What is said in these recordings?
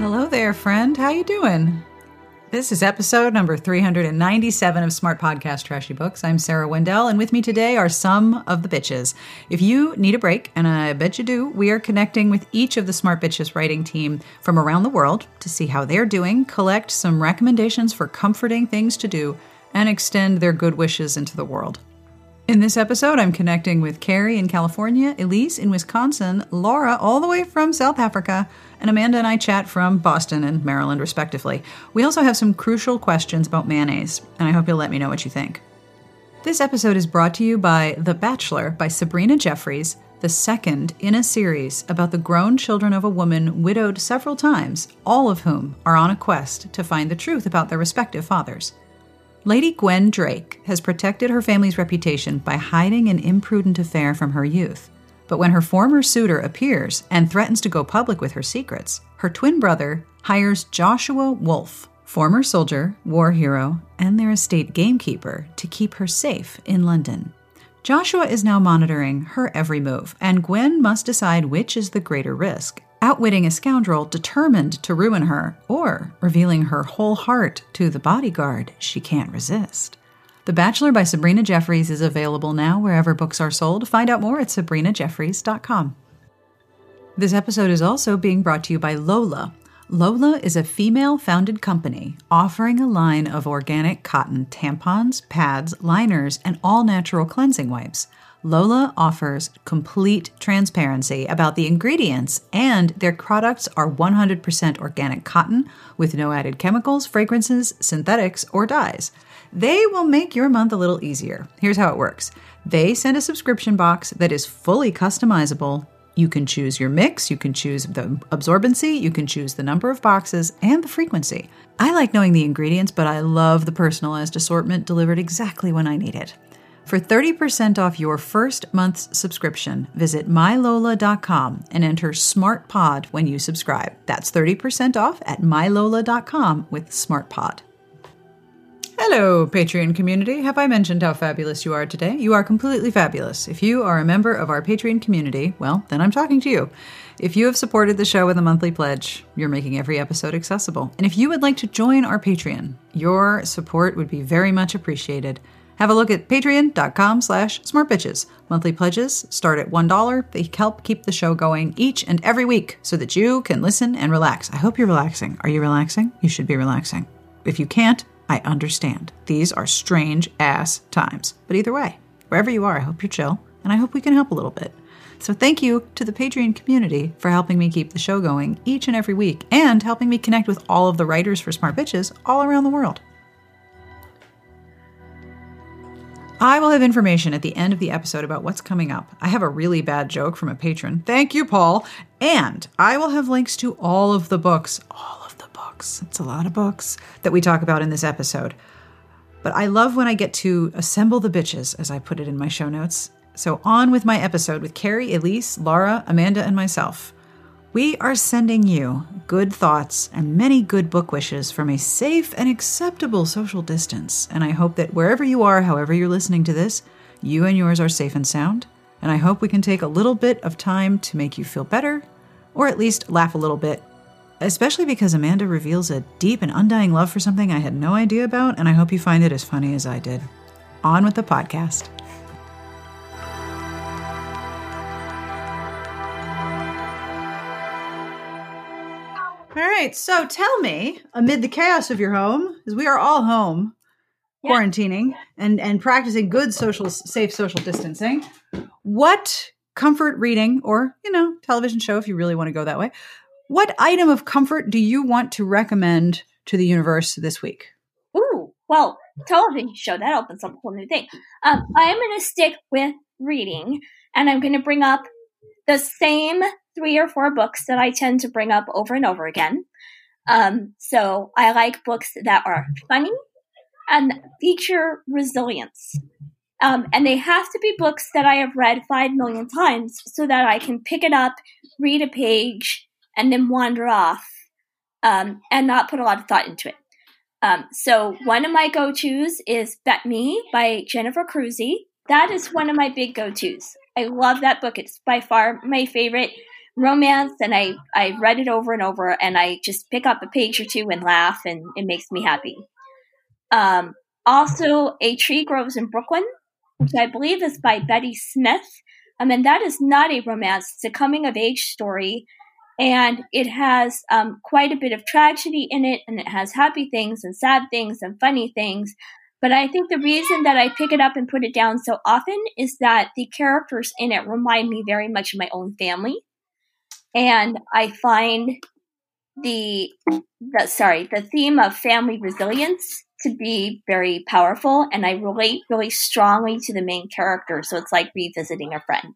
Hello there, friend. How you doing? This is episode number 397 of Smart Podcast Trashy Books. I'm Sarah Wendell, and with me today are some of the bitches. If you need a break, and I bet you do, we are connecting with each of the Smart Bitches writing team from around the world to see how they're doing, collect some recommendations for comforting things to do, and extend their good wishes into the world. In this episode, I'm connecting with Carrie in California, Elyse in Wisconsin, Lara all the way from South Africa, and Amanda and I chat from Boston and Maryland, respectively. We also have some crucial questions about mayonnaise, and I hope you'll let me know what you think. This episode is brought to you by The Bachelor by Sabrina Jeffries, the second in a series about the grown children of a woman widowed several times, all of whom are on a quest to find the truth about their respective fathers. Lady Gwen Drake has protected her family's reputation by hiding an imprudent affair from her youth. But when her former suitor appears and threatens to go public with her secrets, her twin brother hires Joshua Wolfe, former soldier, war hero, and their estate gamekeeper, to keep her safe in London. Joshua is now monitoring her every move, and Gwen must decide which is the greater risk outwitting a scoundrel determined to ruin her, or revealing her whole heart to the bodyguard she can't resist. The Bachelor by Sabrina Jeffries is available now wherever books are sold. Find out more at sabrinajeffries.com. This episode is also being brought to you by Lola. Lola is a female founded company offering a line of organic cotton tampons, pads, liners, and all natural cleansing wipes. Lola offers complete transparency about the ingredients, and their products are 100% organic cotton with no added chemicals, fragrances, synthetics, or dyes. They will make your month a little easier. Here's how it works they send a subscription box that is fully customizable. You can choose your mix, you can choose the absorbency, you can choose the number of boxes, and the frequency. I like knowing the ingredients, but I love the personalized assortment delivered exactly when I need it. For 30% off your first month's subscription, visit mylola.com and enter SmartPod when you subscribe. That's 30% off at mylola.com with SmartPod. Hello, Patreon community. Have I mentioned how fabulous you are today? You are completely fabulous. If you are a member of our Patreon community, well, then I'm talking to you. If you have supported the show with a monthly pledge, you're making every episode accessible. And if you would like to join our Patreon, your support would be very much appreciated. Have a look at patreon.com slash smartbitches. Monthly pledges start at $1. They help keep the show going each and every week so that you can listen and relax. I hope you're relaxing. Are you relaxing? You should be relaxing. If you can't, I understand. These are strange ass times. But either way, wherever you are, I hope you're chill and I hope we can help a little bit. So thank you to the Patreon community for helping me keep the show going each and every week and helping me connect with all of the writers for Smart Bitches all around the world. I will have information at the end of the episode about what's coming up. I have a really bad joke from a patron. Thank you, Paul. And I will have links to all of the books, all of the books, it's a lot of books that we talk about in this episode. But I love when I get to assemble the bitches, as I put it in my show notes. So on with my episode with Carrie, Elyse, Lara, Amanda, and myself. We are sending you good thoughts and many good book wishes from a safe and acceptable social distance. And I hope that wherever you are, however you're listening to this, you and yours are safe and sound. And I hope we can take a little bit of time to make you feel better, or at least laugh a little bit, especially because Amanda reveals a deep and undying love for something I had no idea about, and I hope you find it as funny as I did. On with the podcast. All right. So tell me, amid the chaos of your home, as we are all home, yeah. quarantining and and practicing good social safe social distancing, what comfort reading or, you know, television show if you really want to go that way, what item of comfort do you want to recommend to the universe this week? Ooh, well, television show that opens up a whole new thing. Um, I'm going to stick with reading, and I'm going to bring up the same three or four books that I tend to bring up over and over again. Um, so I like books that are funny and feature resilience. Um, and they have to be books that I have read five million times so that I can pick it up, read a page, and then wander off um, and not put a lot of thought into it. Um, so one of my go-tos is Bet Me by Jennifer Crusie. That is one of my big go-tos. I love that book. It's by far my favorite romance and I, I read it over and over and I just pick up a page or two and laugh and it makes me happy. Um, also, A Tree Grows in Brooklyn, which I believe is by Betty Smith. I mean, that is not a romance. It's a coming of age story. And it has um, quite a bit of tragedy in it, and it has happy things and sad things and funny things. But I think the reason that I pick it up and put it down so often is that the characters in it remind me very much of my own family. And I find the, the sorry, the theme of family resilience to be very powerful and I relate really strongly to the main character. So it's like revisiting a friend.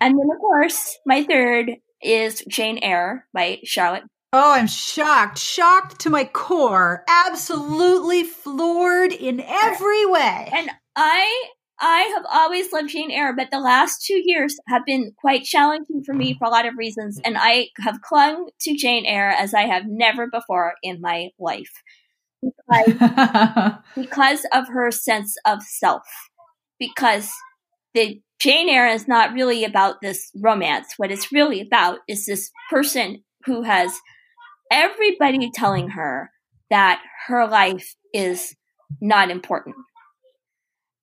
And then, of course, my third is Jane Eyre by Charlotte. Oh, I'm shocked, shocked to my core, absolutely floored in every way. And I I have always loved Jane Eyre, but the last two years have been quite challenging for me for a lot of reasons, and I have clung to Jane Eyre as I have never before in my life because, because of her sense of self. Because the Jane Eyre is not really about this romance. What it's really about is this person who has everybody telling her that her life is not important.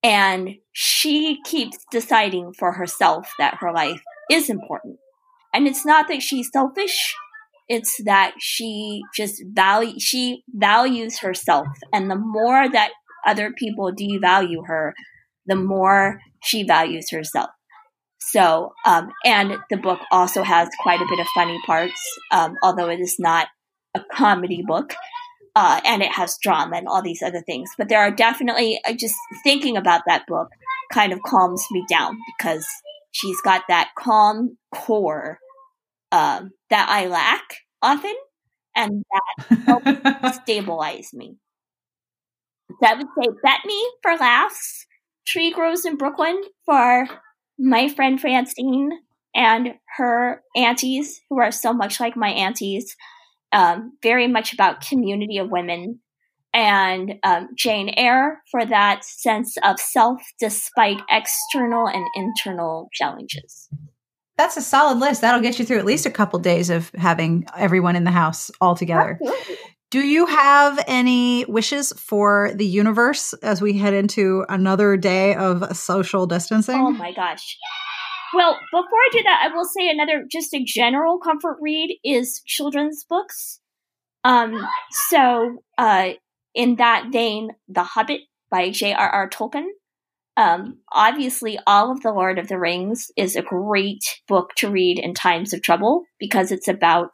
And she keeps deciding for herself that her life is important. And it's not that she's selfish. It's that she just value she values herself. And the more that other people devalue her the more she values herself. So um, and the book also has quite a bit of funny parts um, although it is not a comedy book uh, and it has drama and all these other things but there are definitely uh, just thinking about that book kind of calms me down because she's got that calm core um, that I lack often, and that helps stabilize me. So I would say bet me for laughs, Tree Grows in Brooklyn for my friend Francine and her aunties, who are so much like my aunties, um, very much about community of women, and um, Jane Eyre for that sense of self despite external and internal challenges. That's a solid list. That'll get you through at least a couple days of having everyone in the house all together. Absolutely. Do you have any wishes for the universe as we head into another day of social distancing? Oh my gosh. Well, before I do that, I will say another just a general comfort read is children's books. Um, so uh, in that vein, The Hobbit by J.R.R. Tolkien um, obviously, all of the Lord of the Rings is a great book to read in times of trouble because it's about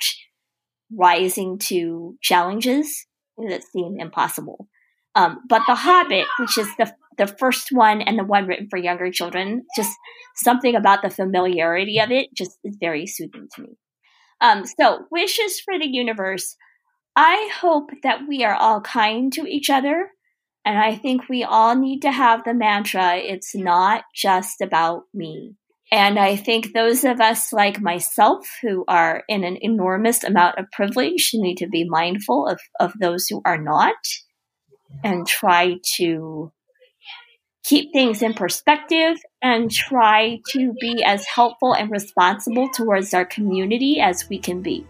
rising to challenges that seem impossible. Um, but The Hobbit, which is the the first one and the one written for younger children, just something about the familiarity of it just is very soothing to me. Um, so, wishes for the universe. I hope that we are all kind to each other and I think we all need to have the mantra it's not just about me. And I think those of us like myself who are in an enormous amount of privilege need to be mindful of, of those who are not and try to keep things in perspective and try to be as helpful and responsible towards our community as we can be.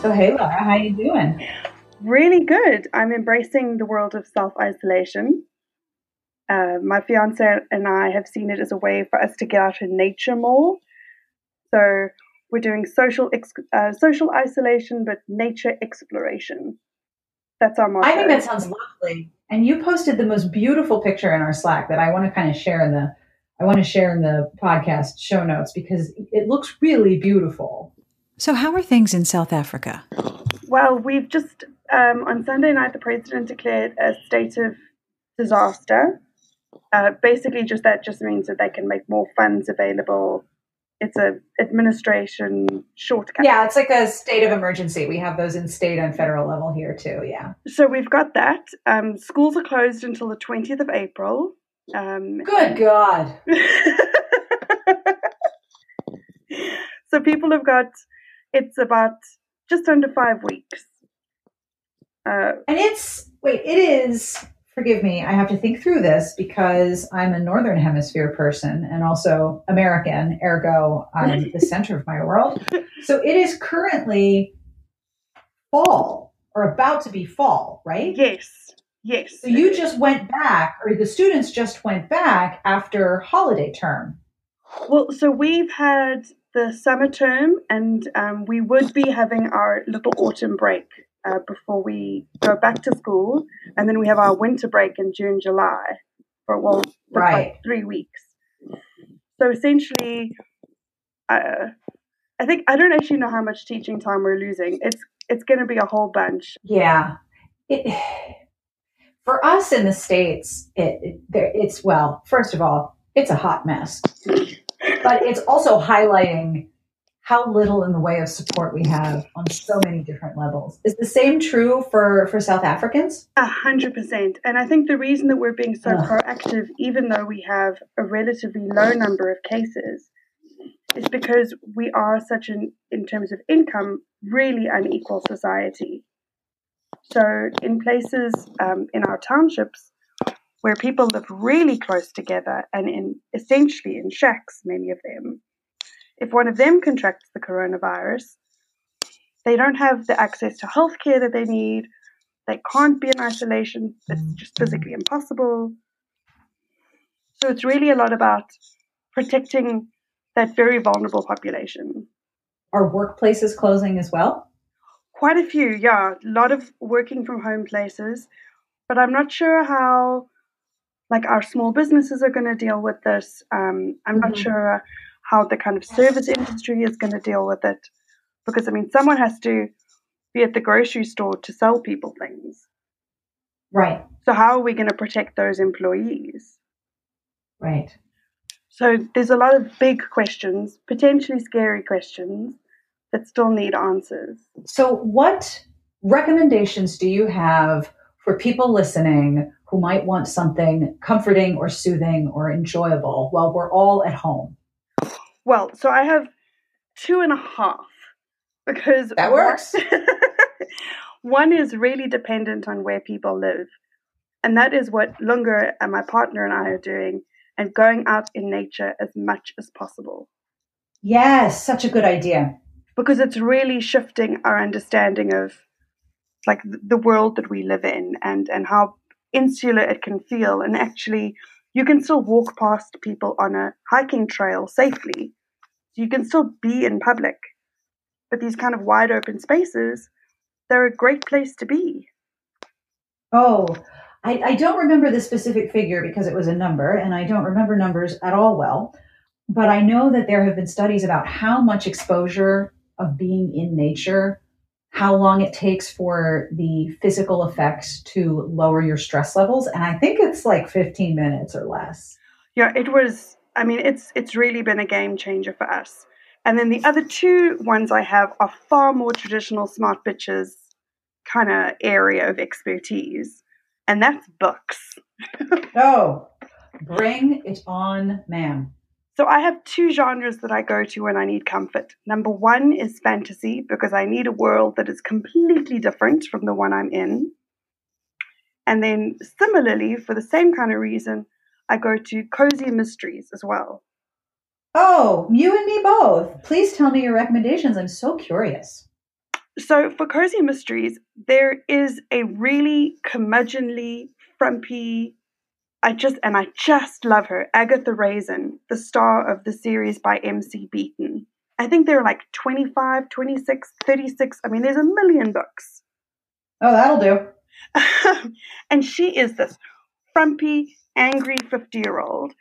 So hey Lara, how you doing? Really good. I'm embracing the world of self isolation. Uh, my fiance and I have seen it as a way for us to get out in nature more. So we're doing social ex- uh, social isolation, but nature exploration. That's our motto. I think that sounds lovely. And you posted the most beautiful picture in our Slack that I want to kind of share in the I want to share in the podcast show notes because it looks really beautiful. So, how are things in South Africa? Well, we've just, um, on Sunday night, the president declared a state of disaster. Uh, basically, just that just means that they can make more funds available. It's a administration shortcut. Yeah, it's like a state of emergency. We have those in state and federal level here too. Yeah. So we've got that. Um, schools are closed until the twentieth of April. Um, Good God. so people have got it's about just under five weeks. Uh, and it's wait, it is. Forgive me, I have to think through this because I'm a northern hemisphere person and also American. Ergo, I'm the center of my world. So it is currently fall or about to be fall, right? Yes. Yes. So you just went back, or the students just went back after holiday term. Well, so we've had the summer term, and um, we would be having our little autumn break uh, before we go back to school, and then we have our winter break in June, July, for well, for Right. like three weeks. So essentially, uh, I think I don't actually know how much teaching time we're losing. It's it's going to be a whole bunch. Yeah. It, for us in the States, it, it, there, it's, well, first of all, it's a hot mess. But it's also highlighting how little in the way of support we have on so many different levels. Is the same true for, for South Africans? A hundred percent. And I think the reason that we're being so Ugh. proactive, even though we have a relatively low number of cases, is because we are such an, in terms of income, really unequal society. So in places um, in our townships where people live really close together and in essentially in shacks, many of them, if one of them contracts the coronavirus, they don't have the access to healthcare that they need. They can't be in isolation. It's just physically impossible. So it's really a lot about protecting that very vulnerable population. Are workplaces closing as well? Quite a few, yeah. A lot of working from home places. But I'm not sure how like our small businesses are going to deal with this. Um, I'm not Mhm. sure how the kind of service industry is going to deal with it. Because I mean someone has to be at the grocery store to sell people things. Right, So how are we going to protect those employees? right. So there's a lot of big questions, potentially scary questions, that still need answers. So, what recommendations do you have for people listening who might want something comforting or soothing or enjoyable while we're all at home? Well, so I have two and a half because That works. one is really dependent on where people live. And that is what Lunga and my partner and I are doing and going out in nature as much as possible. Yes, such a good idea. Because it's really shifting our understanding of like the world that we live in and, and how insular it can feel. And actually, you can still walk past people on a hiking trail safely. You can still be in public. But these kind of wide open spaces, they're a great place to be. Oh, I, I don't remember the specific figure because it was a number, and I don't remember numbers at all well. But I know that there have been studies about how much exposure of being in nature, how long it takes for the physical effects to lower your stress levels. And I think it's like 15 minutes or less. Yeah, it was. I mean, it's it's really been a game changer for us. And then the other two ones I have are far more traditional smart bitches kind of area of expertise, and that's books. Oh, bring it on, ma'am. So I have two genres that I go to when I need comfort. Number one is fantasy because I need a world that is completely different from the one I'm in. And then similarly, for the same kind of reason, I go to cozy mysteries as well. Oh, you and me both. Please tell me your recommendations. I'm so curious. So for cozy mysteries, there is a really curmudgeonly, frumpy. I just and I just love her, Agatha Raisin, the star of the series by MC Beaton. I think there are like 25, 26, 36. I mean, there's a million books. Oh, that'll do. and she is this frumpy, angry 50 year old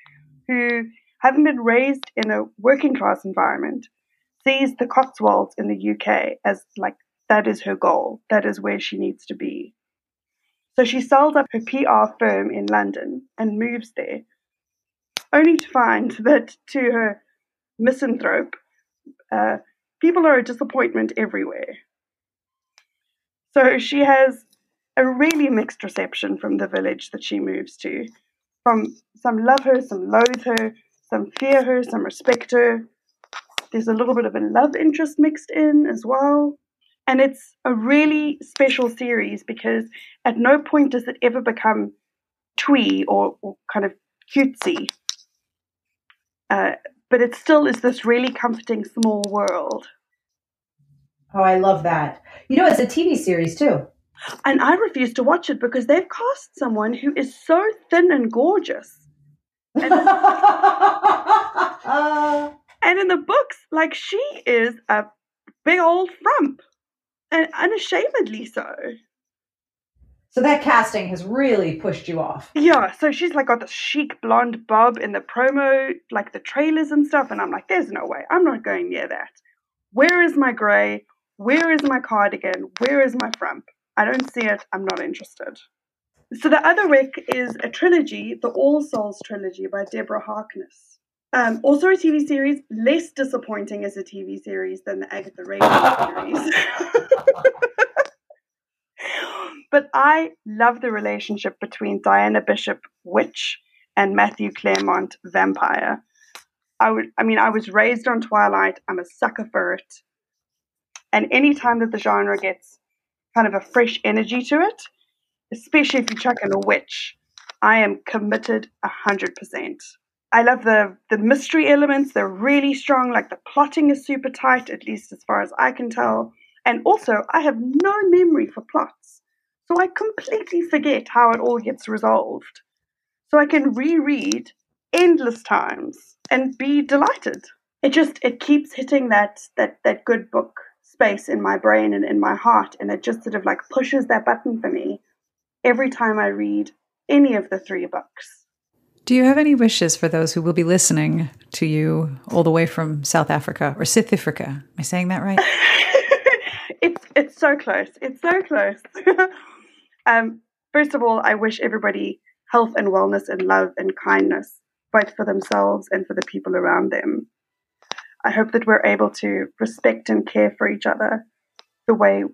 who, having been raised in a working class environment, sees the Cotswolds in the UK as like that is her goal, that is where she needs to be. So she sells up her PR firm in London and moves there, only to find that to her misanthrope, uh, people are a disappointment everywhere. So she has a really mixed reception from the village that she moves to. From some love her, some loathe her, some fear her, some respect her. There's a little bit of a love interest mixed in as well. And it's a really special series because at no point does it ever become twee or, or kind of cutesy. Uh, but it still is this really comforting small world. Oh, I love that. You know, it's a TV series too. And I refuse to watch it because they've cast someone who is so thin and gorgeous. And, and in the books, like she is a big old frump and unashamedly so. So that casting has really pushed you off. Yeah, so she's like got this chic blonde bob in the promo, like the trailers and stuff, and I'm like, there's no way. I'm not going near that. Where is my grey? Where is my cardigan? Where is my frump? I don't see it. I'm not interested. So the other rec is a trilogy, the All Souls trilogy by Deborah Harkness. Um, also a TV series, less disappointing as a TV series than the Agatha Raisin series. but I love the relationship between Diana Bishop, witch, and Matthew Clairmont, vampire. I would, I mean, I was raised on Twilight. I'm a sucker for it. And anytime that the genre gets kind of a fresh energy to it, especially if you chuck in a witch, I am committed hundred percent. I love the the mystery elements; they're really strong. Like the plotting is super tight, at least as far as I can tell. And also, I have no memory for plots. So I completely forget how it all gets resolved. So I can reread endless times and be delighted. It just it keeps hitting that that that good book space in my brain and in my heart and it just sort of like pushes that button for me every time I read any of the three books. Do you have any wishes for those who will be listening to you all the way from South Africa or South Africa? Am I saying that right? it's it's so close. It's so close. Um, first of all, I wish everybody health and wellness and love and kindness, both for themselves and for the people around them. I hope that we're able to respect and care for each other the way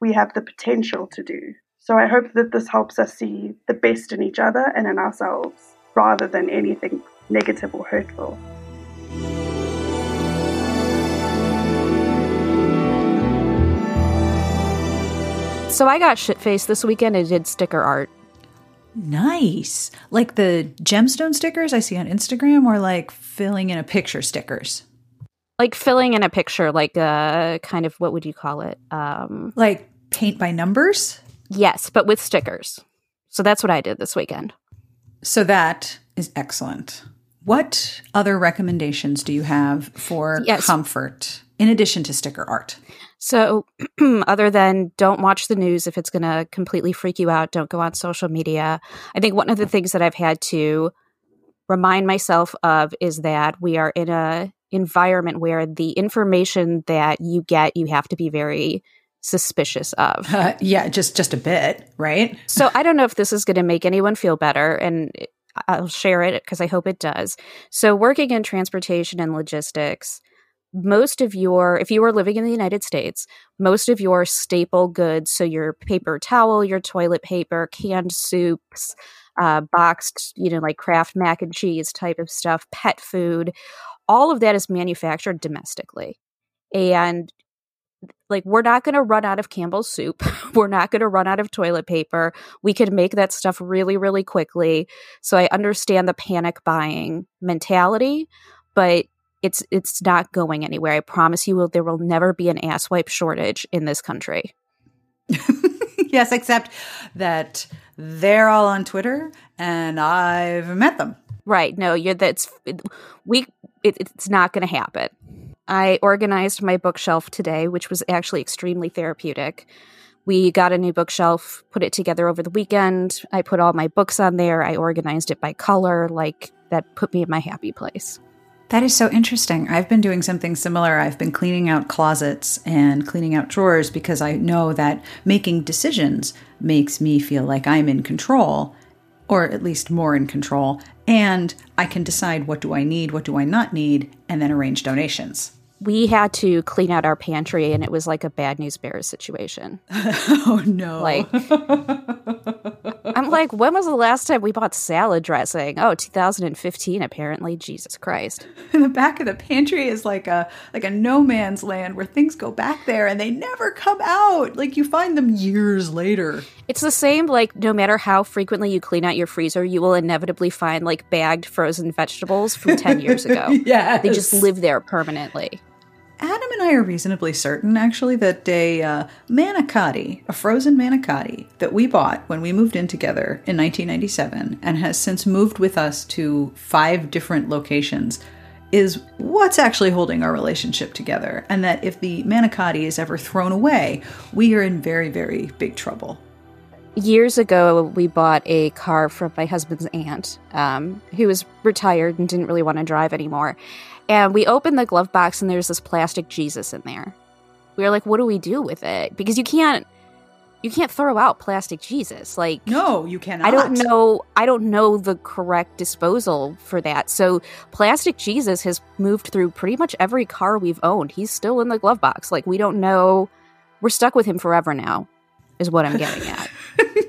we have the potential to do. So I hope that this helps us see the best in each other and in ourselves rather than anything negative or hurtful. So I got shit faced this weekend and did sticker art. Nice. Like the gemstone stickers I see on Instagram or like filling in a picture stickers? Like filling in a picture, like a kind of what would you call it? Um, like paint by numbers? Yes, but with stickers. So that's what I did this weekend. So that is excellent. What other recommendations do you have for yes. comfort in addition to sticker art? So, other than don't watch the news if it's going to completely freak you out, don't go on social media. I think one of the things that I've had to remind myself of is that we are in a environment where the information that you get you have to be very suspicious of. Uh, yeah, just just a bit, right? so, I don't know if this is going to make anyone feel better and I'll share it because I hope it does. So, working in transportation and logistics, most of your, if you are living in the United States, most of your staple goods, so your paper towel, your toilet paper, canned soups, uh, boxed, you know, like Kraft mac and cheese type of stuff, pet food, all of that is manufactured domestically. And like we're not going to run out of Campbell's soup. we're not going to run out of toilet paper. We can make that stuff really really quickly. So I understand the panic buying mentality, but it's it's not going anywhere. I promise you, will there will never be an ass wipe shortage in this country. yes, except that they're all on Twitter, and I've met them. Right? No, you're that's we. It, it's not going to happen. I organized my bookshelf today, which was actually extremely therapeutic. We got a new bookshelf, put it together over the weekend. I put all my books on there. I organized it by color. Like that put me in my happy place. That is so interesting. I've been doing something similar. I've been cleaning out closets and cleaning out drawers because I know that making decisions makes me feel like I'm in control, or at least more in control, and I can decide what do I need, what do I not need, and then arrange donations. We had to clean out our pantry and it was like a bad news bears situation. oh no. Like I'm like, when was the last time we bought salad dressing? Oh, 2015, apparently. Jesus Christ. In the back of the pantry is like a like a no man's land where things go back there and they never come out. Like you find them years later. It's the same, like, no matter how frequently you clean out your freezer, you will inevitably find like bagged frozen vegetables from 10 years ago. yeah. They just live there permanently. Adam and I are reasonably certain, actually, that a uh, manicotti, a frozen manicotti that we bought when we moved in together in 1997 and has since moved with us to five different locations, is what's actually holding our relationship together. And that if the manicotti is ever thrown away, we are in very, very big trouble. Years ago, we bought a car from my husband's aunt, um, who was retired and didn't really want to drive anymore. And we opened the glove box and there's this plastic Jesus in there. We were like, what do we do with it? Because you can't you can't throw out plastic Jesus. Like No, you cannot. I don't know I don't know the correct disposal for that. So plastic Jesus has moved through pretty much every car we've owned. He's still in the glove box. Like we don't know we're stuck with him forever now, is what I'm getting at.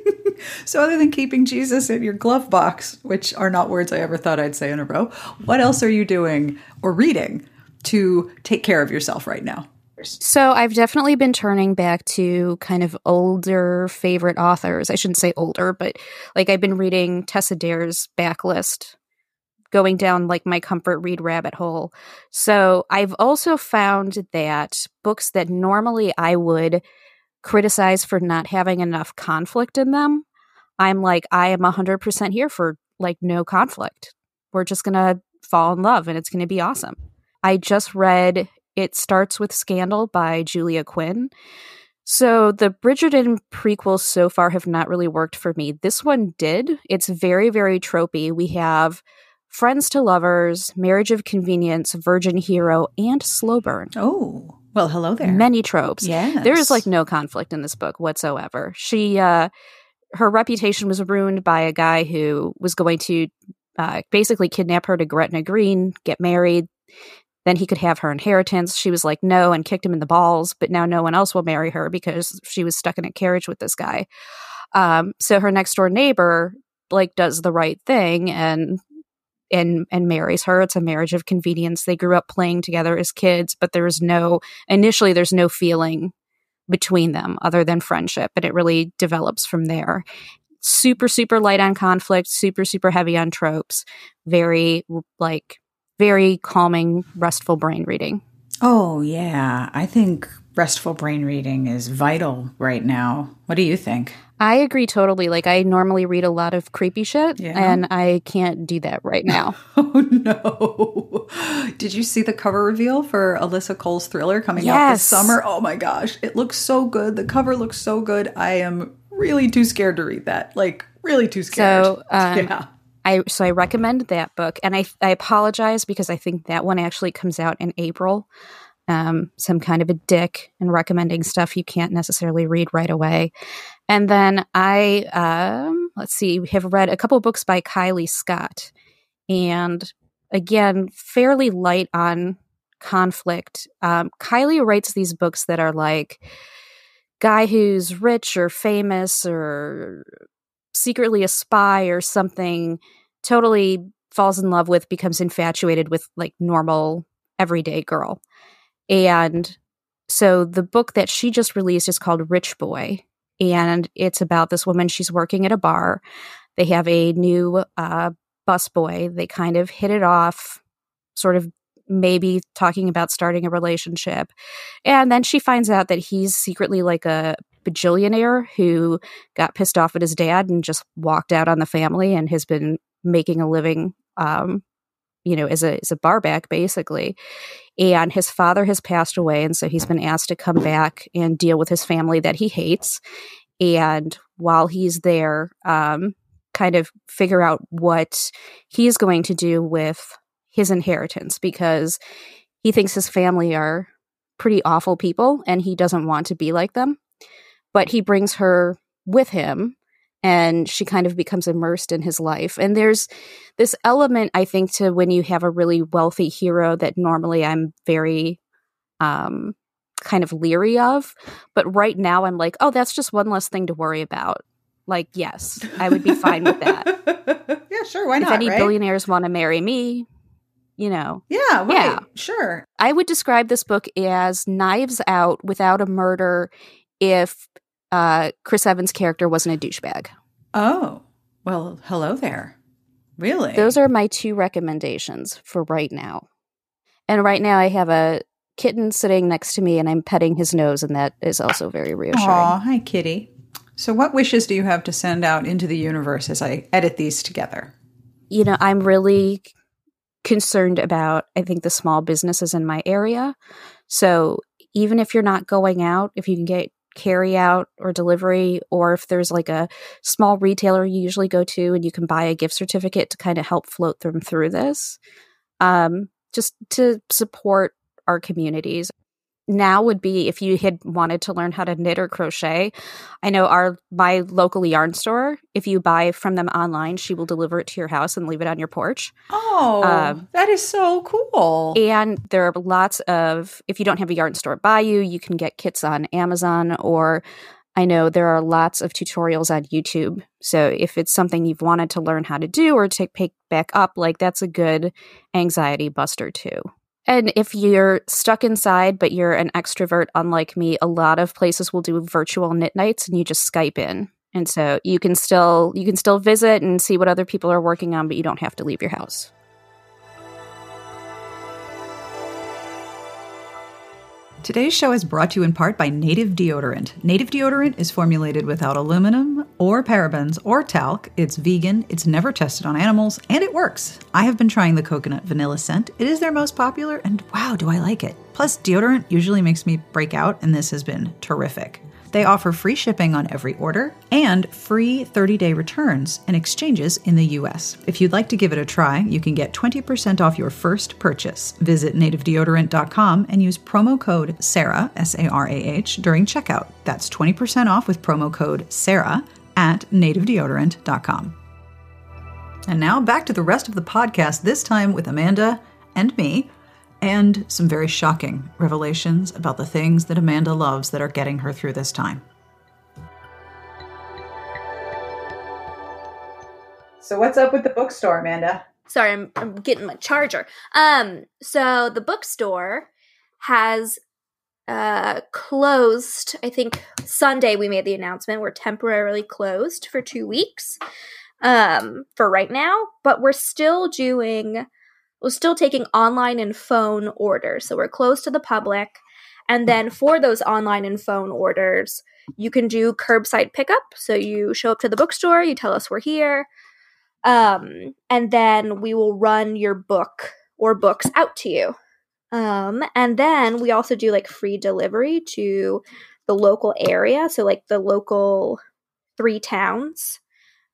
So, other than keeping Jesus in your glove box, which are not words I ever thought I'd say in a row, what else are you doing or reading to take care of yourself right now? So, I've definitely been turning back to kind of older favorite authors. I shouldn't say older, but like I've been reading Tessa Dare's backlist, going down like my comfort read rabbit hole. So, I've also found that books that normally I would criticize for not having enough conflict in them I'm like, I am 100% here for like no conflict. We're just going to fall in love and it's going to be awesome. I just read It Starts with Scandal by Julia Quinn. So the Bridgerton prequels so far have not really worked for me. This one did. It's very, very tropey. We have Friends to Lovers, Marriage of Convenience, Virgin Hero, and Slow Burn. Oh, well, hello there. Many tropes. Yeah. There is like no conflict in this book whatsoever. She uh her reputation was ruined by a guy who was going to uh, basically kidnap her to Gretna Green, get married. Then he could have her inheritance. She was like, no, and kicked him in the balls. But now no one else will marry her because she was stuck in a carriage with this guy. Um, so her next door neighbor like does the right thing and and and marries her. It's a marriage of convenience. They grew up playing together as kids, but there is no initially there's no feeling between them other than friendship. And it really develops from there. Super, super light on conflict, super, super heavy on tropes, very like very calming, restful brain reading. Oh, yeah. I think restful brain reading is vital right now. What do you think? I agree totally. Like I normally read a lot of creepy shit Yeah. and I can't do that right now. Oh no. Did you see the cover reveal for Alyssa Cole's thriller coming out this summer? Oh my gosh. It looks so good. The cover looks so good. I am really too scared to read that. Like really too scared. So, um, yeah. I so I recommend that book, and I I apologize because I think that one actually comes out in April. Um, some kind of a dick and recommending stuff you can't necessarily read right away. And then I um, let's see, have read a couple books by Kylie Scott, and again, fairly light on conflict. Um, Kylie writes these books that are like guy who's rich or famous or secretly a spy or something totally falls in love with becomes infatuated with like normal everyday girl and so the book that she just released is called rich boy. And it's about this woman. She's working at a bar. They have a new uh, bus boy. They kind of hit it off sort of maybe talking about starting a relationship. And then she finds out that he's secretly like a bajillionaire who got pissed off at his dad and just walked out on the family and has been making a living um you know is a as a barback basically. And his father has passed away and so he's been asked to come back and deal with his family that he hates. And while he's there um kind of figure out what he's going to do with his inheritance because he thinks his family are pretty awful people and he doesn't want to be like them. But he brings her with him and she kind of becomes immersed in his life and there's this element i think to when you have a really wealthy hero that normally i'm very um kind of leery of but right now i'm like oh that's just one less thing to worry about like yes, I would be fine with that. yeah, sure. Why not? if any right? billionaires want to marry me, you know, yeah, right. Yeah. Sure. I would describe this book as Knives Out without a murder if uh, Chris Evans' character wasn't a douchebag. Oh, well, hello there. Really? Those are my two recommendations for right now. And right now, I have a kitten sitting next to me and I'm petting his nose, and that is also very reassuring. Aw, hi, kitty. So, what wishes do you have to send out into the universe as I edit these together? You know, I'm really concerned about, I think, the small businesses in my area. So, even if you're not going out, if you can get carry out or delivery, or if there's like a small retailer you usually go to and you can buy a gift certificate to kind of help float them through this, um, just to support our communities. Now would be if you had wanted to learn how to knit or crochet. I know our my local yarn store. If you buy from them online, she will deliver it to your house and leave it on your porch. Oh, Um, that is so cool. And there are lots of, if you don't have a yarn store by you, you can get kits on Amazon, or I know there are lots of tutorials on YouTube. So if it's something you've wanted to learn how to do or to pick back up, like that's a good anxiety buster too. And if you're stuck inside, but you're an extrovert, unlike me, a lot of places will do virtual knit nights and you just Skype in. And so you can still you can still visit and see what other people are working on, but you don't have to leave your house. Today's show is brought to you in part by Native Deodorant. Native Deodorant is formulated without aluminum or parabens or talc. It's vegan, it's never tested on animals, and it works. I have been trying the coconut vanilla scent. It is their most popular, and wow, do I like it. Plus, deodorant usually makes me break out, and this has been terrific. They offer free shipping on every order and free 30 day returns and exchanges in the US. If you'd like to give it a try, you can get 20% off your first purchase. Visit nativedeodorant.com and use promo code SARAH, S A R A H, during checkout. That's 20% off with promo code SARAH at nativedeodorant.com. And now back to the rest of the podcast, this time with Amanda and me, and some very shocking revelations about the things that Amanda loves that are getting her through this time. So, what's up with the bookstore, Amanda? Sorry, I'm, I'm getting my charger. Um, so the bookstore has uh closed. I think Sunday we made the announcement. We're temporarily closed for two weeks. Um, for right now, but we're still doing. We're still taking online and phone orders. So we're closed to the public. And then for those online and phone orders, you can do curbside pickup. So you show up to the bookstore, you tell us we're here, um, and then we will run your book or books out to you. Um, and then we also do like free delivery to the local area. So like the local three towns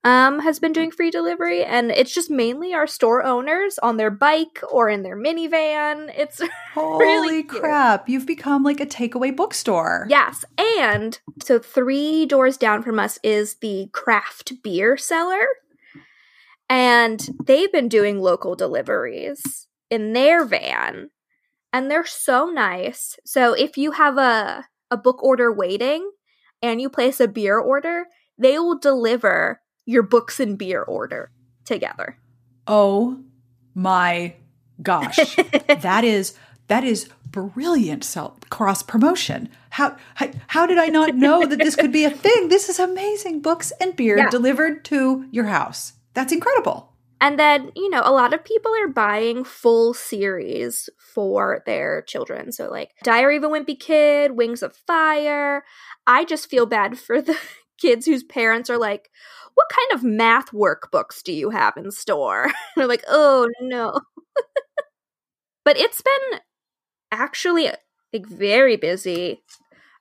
um, has been doing free delivery, and it's just mainly our store owners on their bike or in their minivan. It's Holy Really crap, you've become like a takeaway bookstore. Yes, and so three doors down from us is the craft beer cellar. And they've been doing local deliveries in their van. And they're so nice. So if you have a, a book order waiting and you place a beer order, they will deliver your books and beer order together. Oh my gosh. that is that is brilliant self cross promotion. How, how how did I not know that this could be a thing? This is amazing. Books and beer Yeah. delivered to your house. That's incredible. And then, you know, a lot of people are buying full series for their children. So, like Diary of a Wimpy Kid, Wings of Fire. I just feel bad for the kids whose parents are like, What kind of math workbooks do you have in store? They're like, Oh no. but it's been actually like very busy.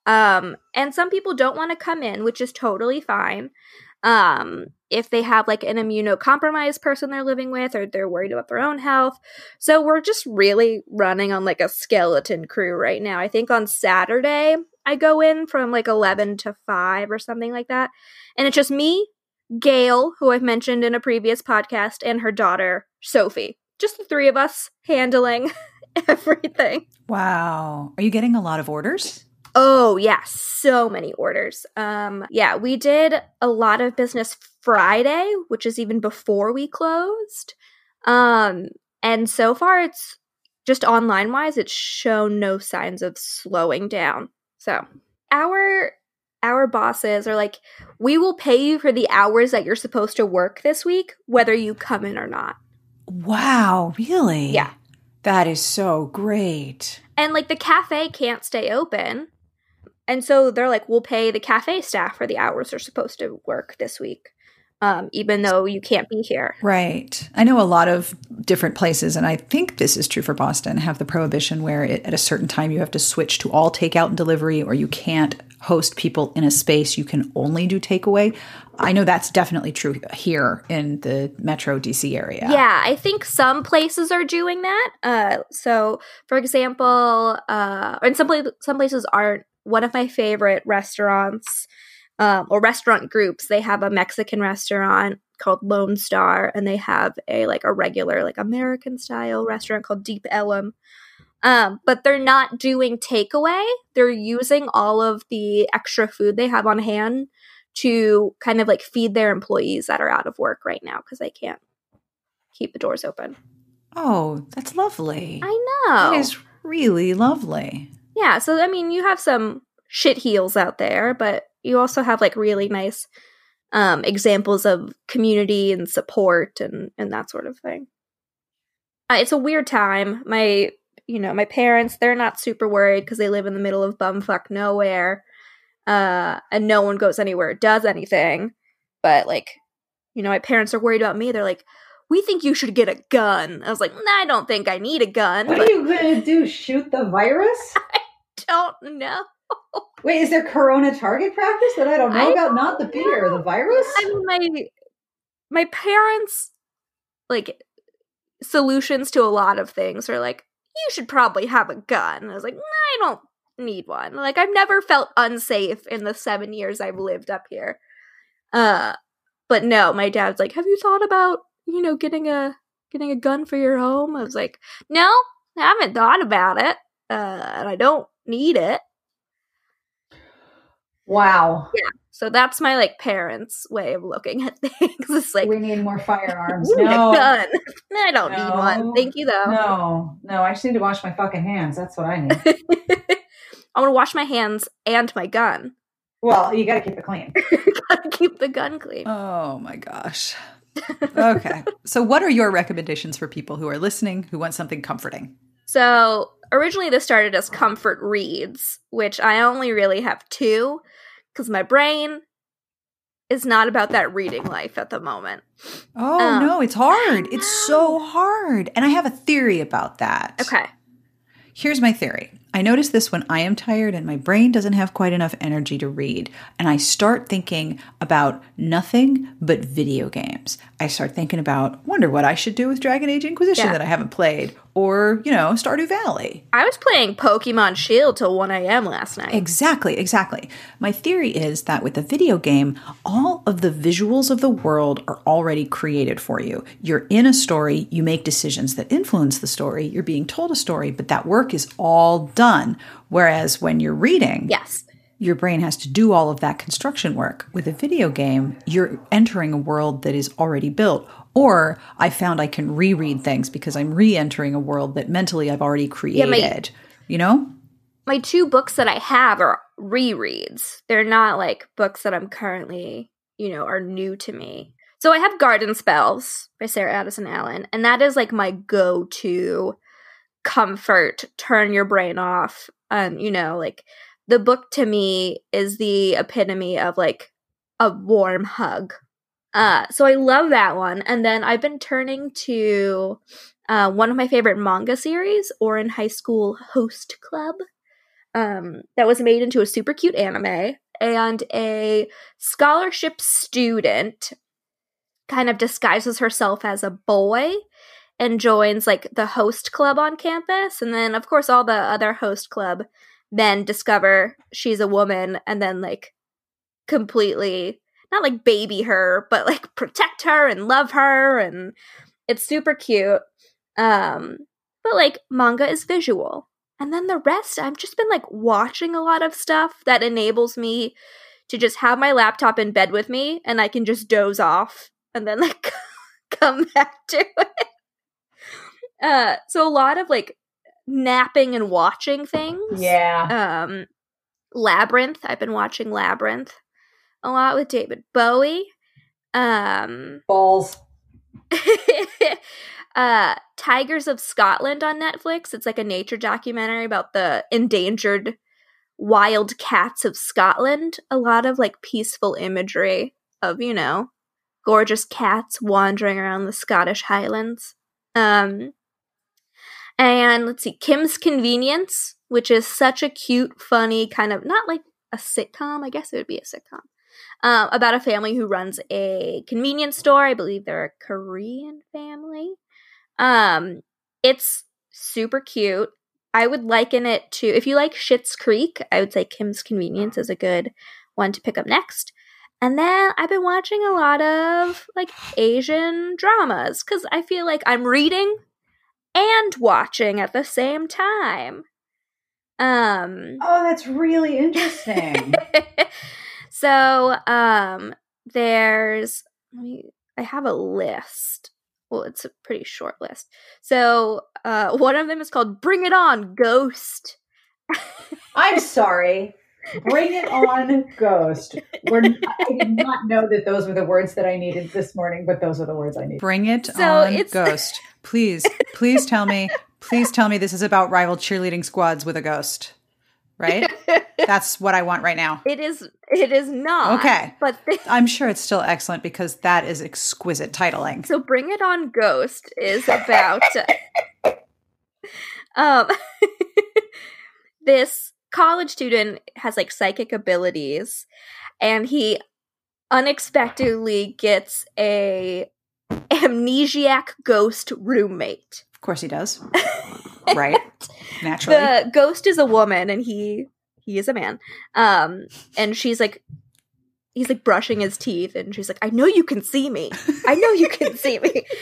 Um, and some people don't want to come in, which is totally fine. Um, if they have like an immunocompromised person they're living with or they're worried about their own health. So we're just really running on like a skeleton crew right now. I think on Saturday I go in from like 11 to 5 or something like that. And it's just me, Gail, who I've mentioned in a previous podcast, and her daughter, Sophie. Just the three of us handling everything. Wow. Are you getting a lot of orders? Oh, yeah, so many orders. Um yeah, we did a lot of business Friday, which is even before we closed. Um and so far it's just online wise it's shown no signs of slowing down. So, our our bosses are like, "We will pay you for the hours that you're supposed to work this week whether you come in or not." Wow, really? Yeah. That is so great. And like the cafe can't stay open. And so they're like, we'll pay the cafe staff for the hours they're supposed to work this week, um, even though you can't be here. Right. I know a lot of different places, and I think this is true for Boston, have the prohibition where it, at a certain time you have to switch to all takeout and delivery, or you can't host people in a space. You can only do takeaway. I know that's definitely true here in the Metro DC area. Yeah, I think some places are doing that. Uh, so, for example, uh, and some some places aren't. One of my favorite restaurants um, or restaurant groups, they have a Mexican restaurant called Lone Star, and they have a like a regular like American style restaurant called Deep Ellum. Um, but they're not doing takeaway. They're using all of the extra food they have on hand to kind of like feed their employees that are out of work right now because they can't keep the doors open. Oh, that's lovely. I know. That is really lovely. yeah, so I mean, you have some shit heels out there, but you also have like really nice um, examples of community and support and and that sort of thing. Uh, it's a weird time. My you know my parents they're not super worried because they live in the middle of bumfuck nowhere, uh, and no one goes anywhere does anything. But like, you know, my parents are worried about me. They're like, "We think you should get a gun." I was like, nah, "I don't think I need a gun." What but are you going to do? Shoot the virus? I don't know. Wait, is there corona target practice that I don't know I about? Not the beer, the virus? I mean, my my parents like solutions to a lot of things are like, you should probably have a gun. I was like, nah, I don't need one. Like, I've never felt unsafe in the seven years I've lived up here. Uh, but no, my dad's like, have you thought about you know getting a getting a gun for your home? I was like, no, I haven't thought about it, uh, and I don't need it. Wow. So that's my like parents' way of looking at things. It's like we need more firearms. No. gun. I don't need one. Thank you though. No, no, I just need to wash my fucking hands. That's what I need. I want to wash my hands and my gun. well, you got to keep it clean. Gotta keep the gun clean. Oh my gosh. Okay. so, what are your recommendations for people who are listening who want something comforting? So originally this started as comfort reads, which I only really have two because my brain is not about that reading life at the moment. Oh, Um, no, it's hard. It's so hard. And I have a theory about that. Okay. Here's my theory. I notice this when I am tired and my brain doesn't have quite enough energy to read, and I start thinking about nothing but video games. I start thinking about, wonder what I should do with Dragon Age Inquisition Yeah. that I haven't played, or, you know, Stardew Valley. I was playing Pokemon Shield till 1 a.m. last night. Exactly, exactly. My theory is that with a video game, all of the visuals of the world are already created for you. You're in a story, you make decisions that influence the story, you're being told a story, but that work is all done. Whereas when you're reading, yes. your brain has to do all of that construction work. With a video game, you're entering a world that is already built. Or I found I can reread things because I'm re entering a world that mentally I've already created. my- you know? My two books that I have are rereads. They're not like books that I'm currently, you know, are new to me. So I have Garden Spells by Sarah Addison Allen, and that is like my go to comfort, turn your brain off. Um, you know, like the book to me is the epitome of like a warm hug. Uh, so I love that one. And then I've been turning to uh, one of my favorite manga series, Ouran high school host club, um, that was made into a super cute anime. And a scholarship student kind of disguises herself as a boy and joins like the host club on campus. And then, of course, all the other host club men discover she's a woman and then like completely not like baby her, but like protect her and love her. And it's super cute. Um, but like manga is visual. And then the rest, I've just been like watching a lot of stuff that enables me to just have my laptop in bed with me and I can just doze off and then like come back to it. Uh, so a lot of like napping and watching things. Yeah. Um, Labyrinth. I've been watching Labyrinth a lot with David Bowie. Um, Balls. uh, Tigers of Scotland on Netflix. It's like a nature documentary about the endangered wild cats of Scotland. A lot of like peaceful imagery of, you know, gorgeous cats wandering around the Scottish Highlands. Um, and let's see, Kim's Convenience, which is such a cute, funny kind of not like a sitcom. I guess it would be a sitcom. Um, about a family who runs a convenience store. I believe they're a Korean family. Um, it's super cute. I would liken it to if you like Schitt's Creek, I would say Kim's Convenience is a good one to pick up next. And then I've been watching a lot of like Asian dramas because I feel like I'm reading and watching at the same time. Um Oh, that's really interesting. so um there's let me I have a list. Well, it's a pretty short list. So uh one of them is called Bring It On Ghost. I'm sorry. Bring it on, Ghost. We're, I did not know that those were the words that I needed this morning, but those are the words I need. Bring it So on, it's- Ghost. Please, please tell me, please tell me this is about rival cheerleading squads with a ghost, right? That's what I want right now. It is it is not. Okay. But th- I'm sure it's still excellent because that is exquisite titling. So Bring It On Ghost is about um this college student has like psychic abilities and he unexpectedly gets a amnesiac ghost roommate. Of course he does. right? Naturally. The ghost is a woman and he he is a man. Um and she's like he's like brushing his teeth and she's like I know you can see me. I know you can see me.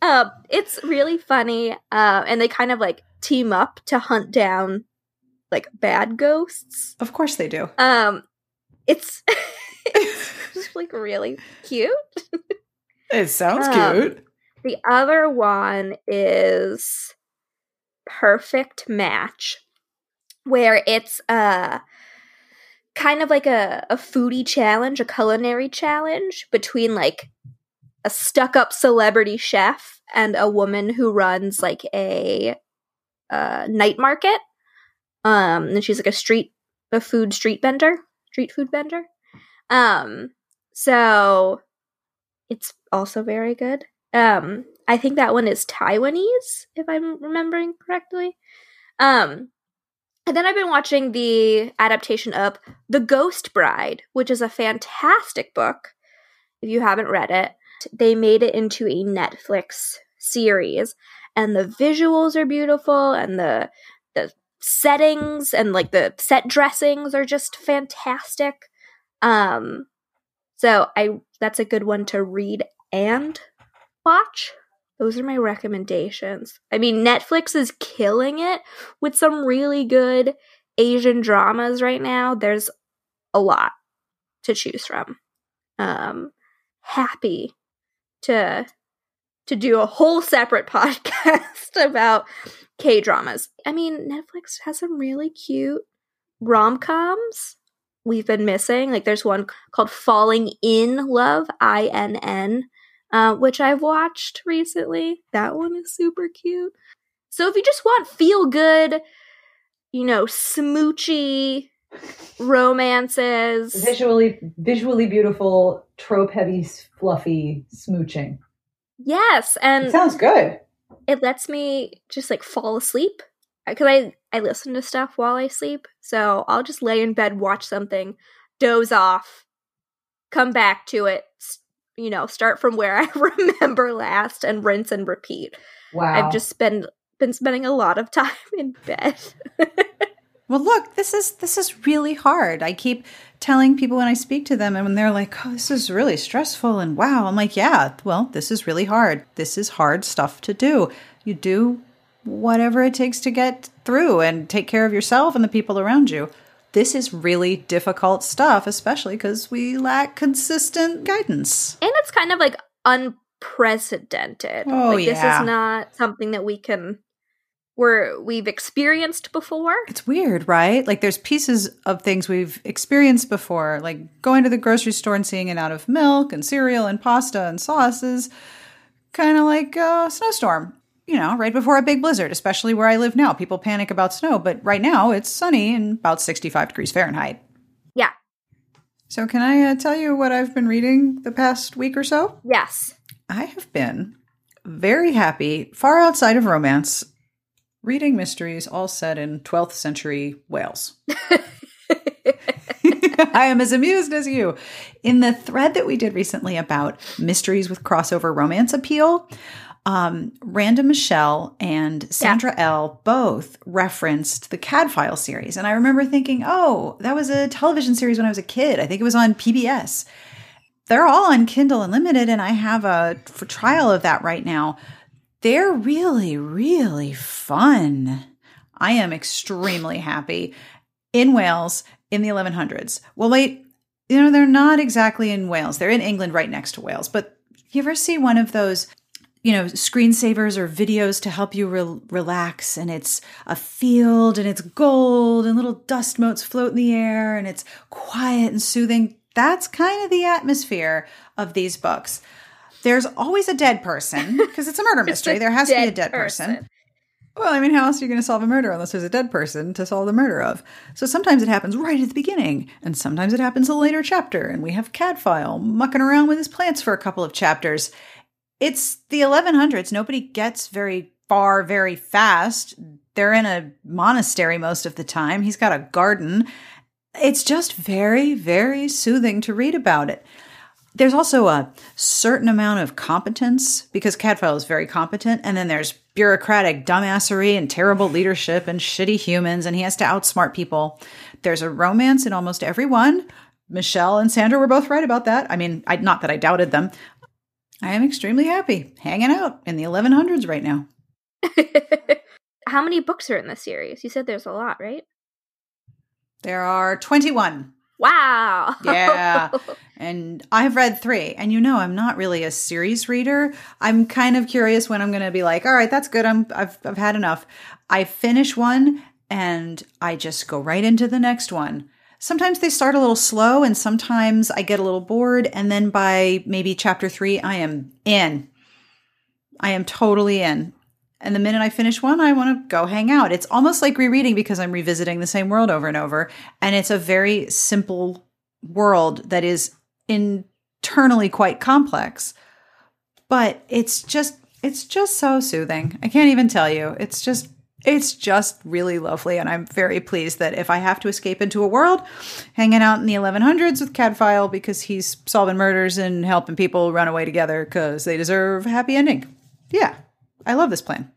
Um it's really funny uh and they kind of like team up to hunt down like bad ghosts. of course they do. Um it's it's just like really cute. It sounds Um, cute. The other one is Perfect Match, where it's uh kind of like a, a foodie challenge, a culinary challenge between like a stuck up celebrity chef and a woman who runs like a uh, night market. Um, and she's like a street, a food street vendor, street food vendor. Um, so it's also very good. Um, I think that one is Taiwanese, if I'm remembering correctly. Um, and then I've been watching the adaptation of The Ghost Bride, which is a fantastic book. If you haven't read it, they made it into a Netflix series, and the visuals are beautiful, and the settings and like the set dressings are just fantastic. Um, so I that's a good one to read and watch. Those are my recommendations. I mean, Netflix is killing it with some really good Asian dramas right now. There's a lot to choose from. Um, happy to to do a whole separate podcast about K dramas. I mean, Netflix has some really cute rom coms we've been missing. Like, there's one called Falling in Love, I N N, uh, which I've watched recently. That one is super cute. So, if you just want feel good, you know, smoochy romances, Visually, visually beautiful, trope heavy, fluffy smooching. Yes, and sounds good. it lets me just like fall asleep uh, because I I listen to stuff while I sleep, so I'll just lay in bed, watch something, doze off, come back to it, you know, start from where I remember last, and rinse and repeat. Wow. I've just been been spending a lot of time in bed. Well, look, this is this is really hard. I keep telling people when I speak to them and when they're like, "Oh, this is really stressful." And wow, I'm like, "Yeah, well, this is really hard. This is hard stuff to do. You do whatever it takes to get through and take care of yourself and the people around you. This is really difficult stuff, especially because we lack consistent guidance. And it's kind of like unprecedented. Oh, like this is not something that we can we're we've experienced before. It's weird, right? Like there's pieces of things we've experienced before, like going to the grocery store and seeing it out of milk and cereal and pasta and sauces, kind of like a snowstorm. You know, right before a big blizzard, especially where I live now. People panic about snow, but right now it's sunny and about 65 degrees Fahrenheit. Yeah. So, can I uh, tell you what I've been reading the past week or so? Yes. I have been very happy, far outside of romance, reading mysteries all set in 12th century Wales. I am as amused as you. In the thread that we did recently about mysteries with crossover romance appeal, um, Randa Michelle and Sandra L both referenced the Cadfael series. And I remember thinking, oh, that was a television series when I was a kid. I think it was on PBS. They're all on Kindle Unlimited, and I have a for trial of that right now. They're really, really fun. I am extremely happy in Wales in the 1100s. Well, wait, you know, they're not exactly in Wales. They're in England right next to Wales. But you ever see one of those, you know, screensavers or videos to help you re- relax? And it's a field and it's gold and little dust motes float in the air and it's quiet and soothing. That's kind of the atmosphere of these books. There's always a dead person because it's a murder mystery. There has to be a dead person. Well, I mean, how else are you going to solve a murder unless there's a dead person to solve the murder of? So sometimes it happens right at the beginning, and sometimes it happens a later chapter, and we have Cadfael mucking around with his plants for a couple of chapters. It's the 1100s. Nobody gets very far very fast. They're in a monastery most of the time. He's got a garden. It's just very, very soothing to read about it. There's also a certain amount of competence because Cadfael is very competent, and then there's bureaucratic dumbassery and terrible leadership and shitty humans, and he has to outsmart people. There's a romance in almost every one. Michelle and Sandra were both right about that. I mean, I, not that I doubted them. I am extremely happy hanging out in the 1100s right now. How many books are in this series? You said there's a lot, right? There are 21. Wow. Yeah. and I've read three. And you know, I'm not really a series reader. I'm kind of curious when I'm going to be like, all right, that's good. I'm, I've, I've had enough. I finish one and I just go right into the next one. Sometimes they start a little slow and sometimes I get a little bored. And then by maybe chapter three, I am in. I am totally in. And the minute I finish one, I want to go hang out. It's almost like rereading because I'm revisiting the same world over and over. And it's a very simple world that is internally quite complex. But it's just it's just so soothing. I can't even tell you. It's just it's just really lovely and I'm very pleased that if I have to escape into a world hanging out in the 1100s with Cadfael because he's solving murders and helping people run away together cuz they deserve a happy ending. Yeah. I love this plan.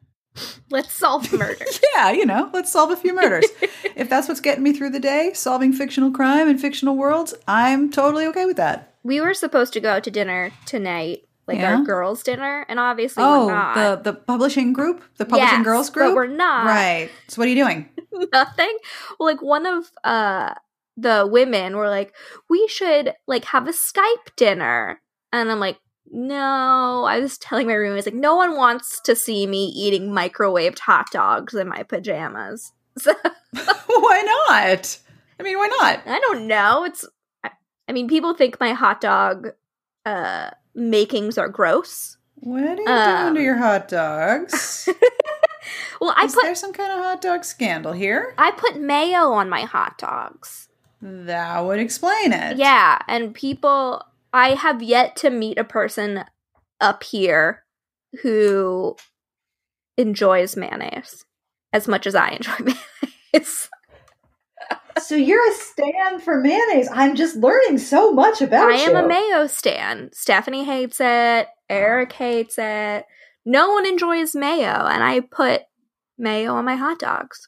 Let's solve murder. Yeah, you know, let's solve a few murders. if that's what's getting me through the day, solving fictional crime in fictional worlds, I'm totally okay with that. we were supposed to go out to dinner tonight, like Yeah? our girls' dinner, and obviously oh, we're not. the the publishing group, the publishing Yes, girls but group. we're not. Right. So what are you doing? nothing. Well, like one of uh the women were like, we should like have a Skype dinner, and I'm like, no. I was telling my roommates like, no one wants to see me eating microwaved hot dogs in my pajamas. So why not? I mean, why not? I don't know. It's I, I mean, people think my hot dog uh makings are gross. What are you Um, doing to your hot dogs? Well, I Is put there some kind of hot dog scandal here? I put mayo on my hot dogs. That would explain it. Yeah, and people I have yet to meet a person up here who enjoys mayonnaise as much as I enjoy mayonnaise. So you're a stan for mayonnaise. I'm just learning so much about I am a mayo stan. Stephanie hates it. Eric hates it. No one enjoys mayo, and I put mayo on my hot dogs.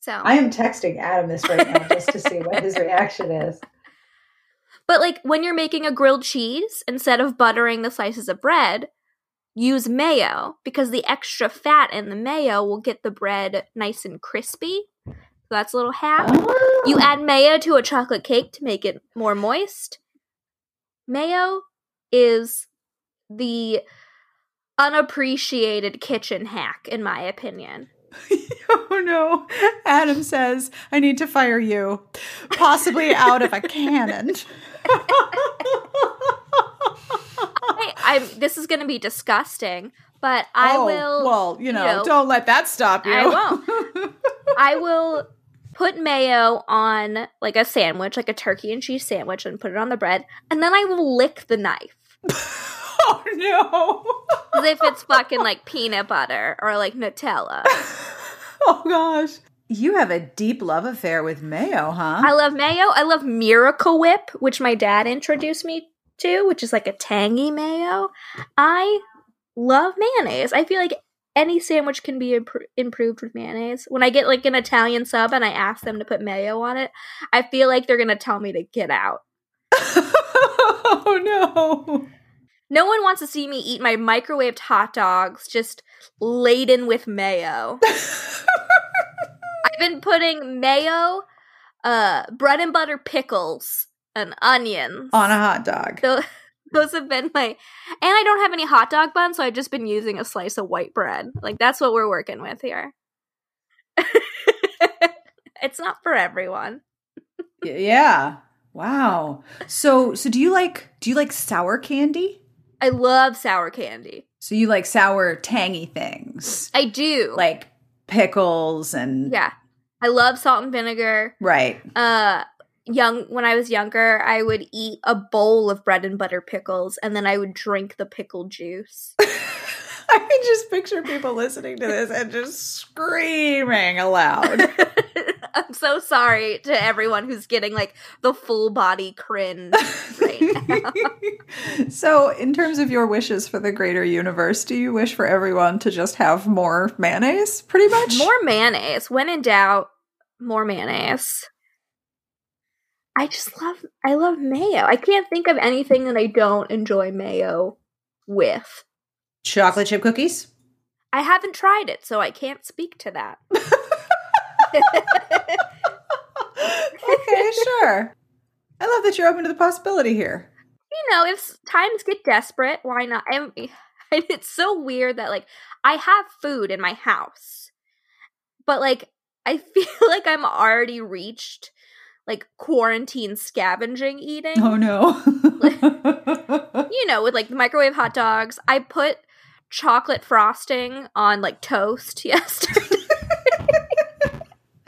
So I am texting Adam this right now just to see what his reaction is. But like when you're making a grilled cheese, instead of buttering the slices of bread, use mayo because the extra fat in the mayo will get the bread nice and crispy. So that's a little hack. Oh. You add mayo to a chocolate cake to make it more moist. Mayo is the unappreciated kitchen hack, in my opinion. oh no. Adam says, I need to fire you, possibly out of a cannon. I, I'm, this is going to be disgusting, but I Oh, will. Well, you know, know, don't let that stop you. I won't. I will put mayo on like a sandwich, like a turkey and cheese sandwich, and put it on the bread, and then I will lick the knife no. as if it's fucking like peanut butter or like Nutella. oh gosh. You have a deep love affair with mayo, huh? I love mayo. I love Miracle Whip, which my dad introduced me to, which is like a tangy mayo. I love mayonnaise. I feel like any sandwich can be impr- improved with mayonnaise. When I get like an Italian sub and I ask them to put mayo on it, I feel like they're going to tell me to get out. oh no. No one wants to see me eat my microwaved hot dogs just laden with mayo. I've been putting mayo, uh, bread and butter pickles, and onions On a hot dog. Tho- those have been my, and I don't have any hot dog buns, so I've just been using a slice of white bread. Like that's what we're working with here. it's not for everyone. Yeah. Wow. So so do you like do you like sour candy? I love sour candy. So you like sour tangy things. I do. Like pickles and yeah, I love salt and vinegar. Right. uh young when I was younger, I would eat a bowl of bread and butter pickles and then I would drink the pickle juice. I can just picture people listening to this and just screaming aloud. I'm so sorry to everyone who's getting like the full body cringe. so, in terms of your wishes for the greater universe, do you wish for everyone to just have more mayonnaise, pretty much? more mayonnaise. When in doubt, more mayonnaise. I just love I love mayo. I can't think of anything that I don't enjoy mayo with. chocolate chip cookies? I haven't tried it, so I can't speak to that. okay, sure. I love that you're open to the possibility here. you know, if times get desperate, why not? I'm, it's so weird that like I have food in my house, but like I feel like I'm already reached like quarantine scavenging eating. Oh no. You know, with like the microwave hot dogs. I put chocolate frosting on like toast yesterday.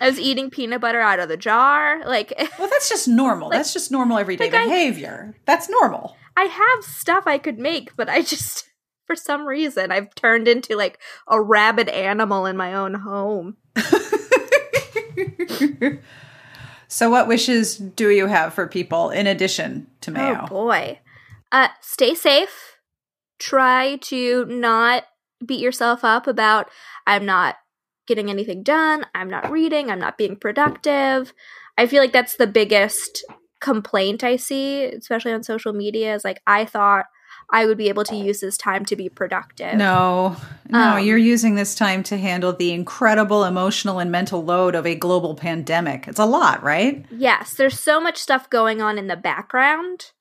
I was eating peanut butter out of the jar. Like well, that's just normal. Like- that's just normal everyday like I- behavior. that's normal. I have stuff I could make, but I just for some reason I've turned into like a rabid animal in my own home. so, what wishes do you have for people in addition to mayo? Oh boy. Uh stay safe. Try to not beat yourself up about I'm not getting anything done, I'm not reading, I'm not being productive. I feel like that's the biggest complaint I see, especially on social media, is like I thought I would be able to use this time to be productive. No, no, Um, you're using this time to handle the incredible emotional and mental load of a global pandemic. It's a lot, right? Yes, there's so much stuff going on in the background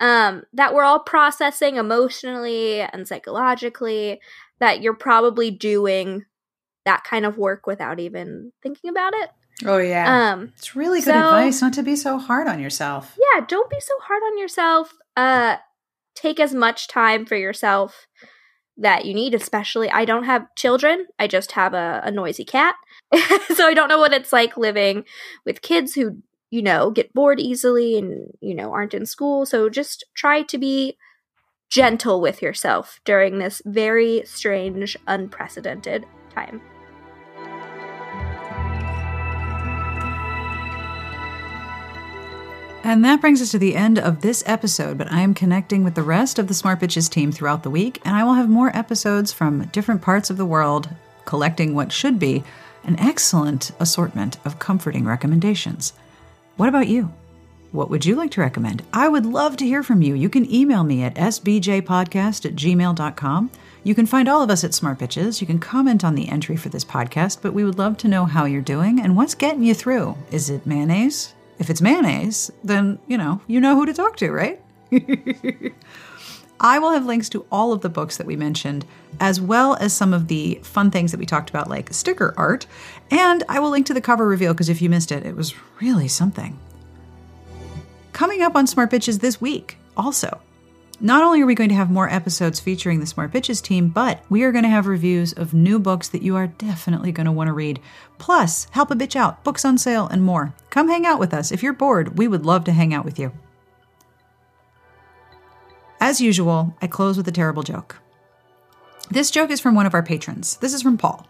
um, that we're all processing emotionally and psychologically that you're probably doing that kind of work without even thinking about it. Oh, yeah. Um, it's really good so- advice not to be so hard on yourself. yeah, don't be so hard on yourself. Uh, take as much time for yourself that you need, especially I don't have children. I just have a, a noisy cat. so I don't know what it's like living with kids who, you know, get bored easily and, you know, aren't in school. So just try to be gentle with yourself during this very strange, unprecedented time. And that brings us to the end of this episode, but I am connecting with the rest of the Smart Bitches team throughout the week, and I will have more episodes from different parts of the world, collecting what should be an excellent assortment of comforting recommendations. What about you? What would you like to recommend? I would love to hear from you. You can email me at sbjpodcast at gmail.com. You can find all of us at Smart Bitches. You can comment on the entry for this podcast, but we would love to know how you're doing and what's getting you through. Is it mayonnaise? If it's mayonnaise, then, you know, you know who to talk to, right? I will have links to all of the books that we mentioned, as well as some of the fun things that we talked about, like sticker art. And I will link to the cover reveal because if you missed it, it was really something. Coming up on Smart Bitches this week, also, not only are we going to have more episodes featuring the Smart Bitches team, but we are going to have reviews of new books that you are definitely going to want to read. Plus, help a bitch out, books on sale, and more. Come hang out with us. If you're bored, we would love to hang out with you. As usual, I close with a terrible joke. This joke is from one of our patrons. This is from Paul.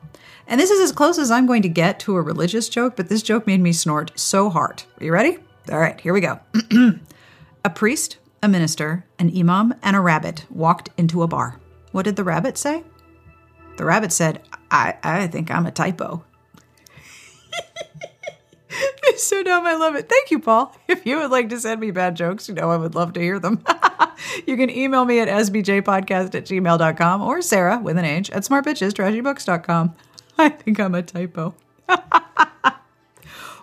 And this is as close as I'm going to get to a religious joke, but this joke made me snort so hard. Are you ready? All right, here we go. a priest, a minister, an imam, and a rabbit walked into a bar. What did the rabbit say? The rabbit said, I, I think I'm a typo. so dumb. I love it. Thank you, Paul. If you would like to send me bad jokes, you know I would love to hear them. you can email me at sbjpodcast at gmail.com or Sarah with an H at smartbitchestrashybooks.com. I think I'm a typo.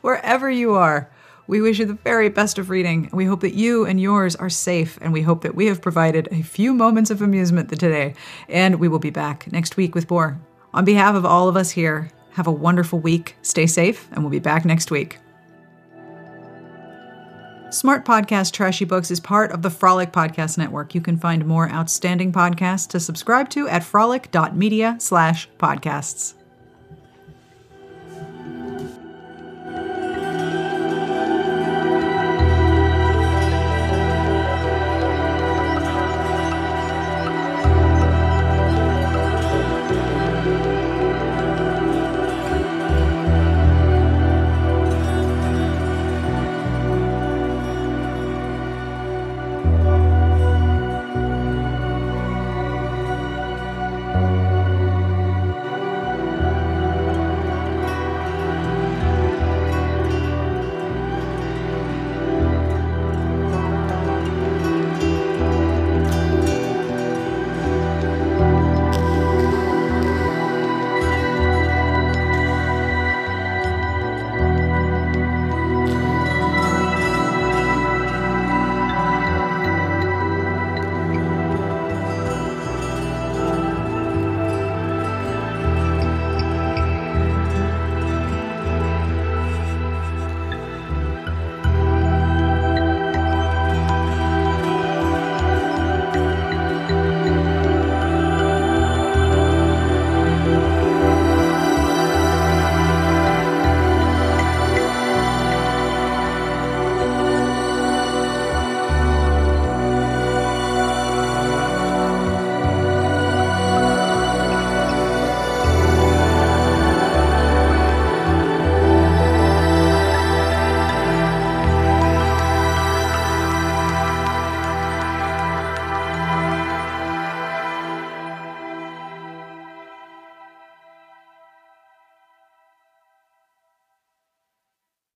Wherever you are, we wish you the very best of reading. We hope that you and yours are safe, and we hope that we have provided a few moments of amusement today. And we will be back next week with more. On behalf of all of us here, have a wonderful week, stay safe, and we'll be back next week. Smart Podcast Trashy Books is part of the Frolic Podcast Network. You can find more outstanding podcasts to subscribe to at frolic.media slash podcasts.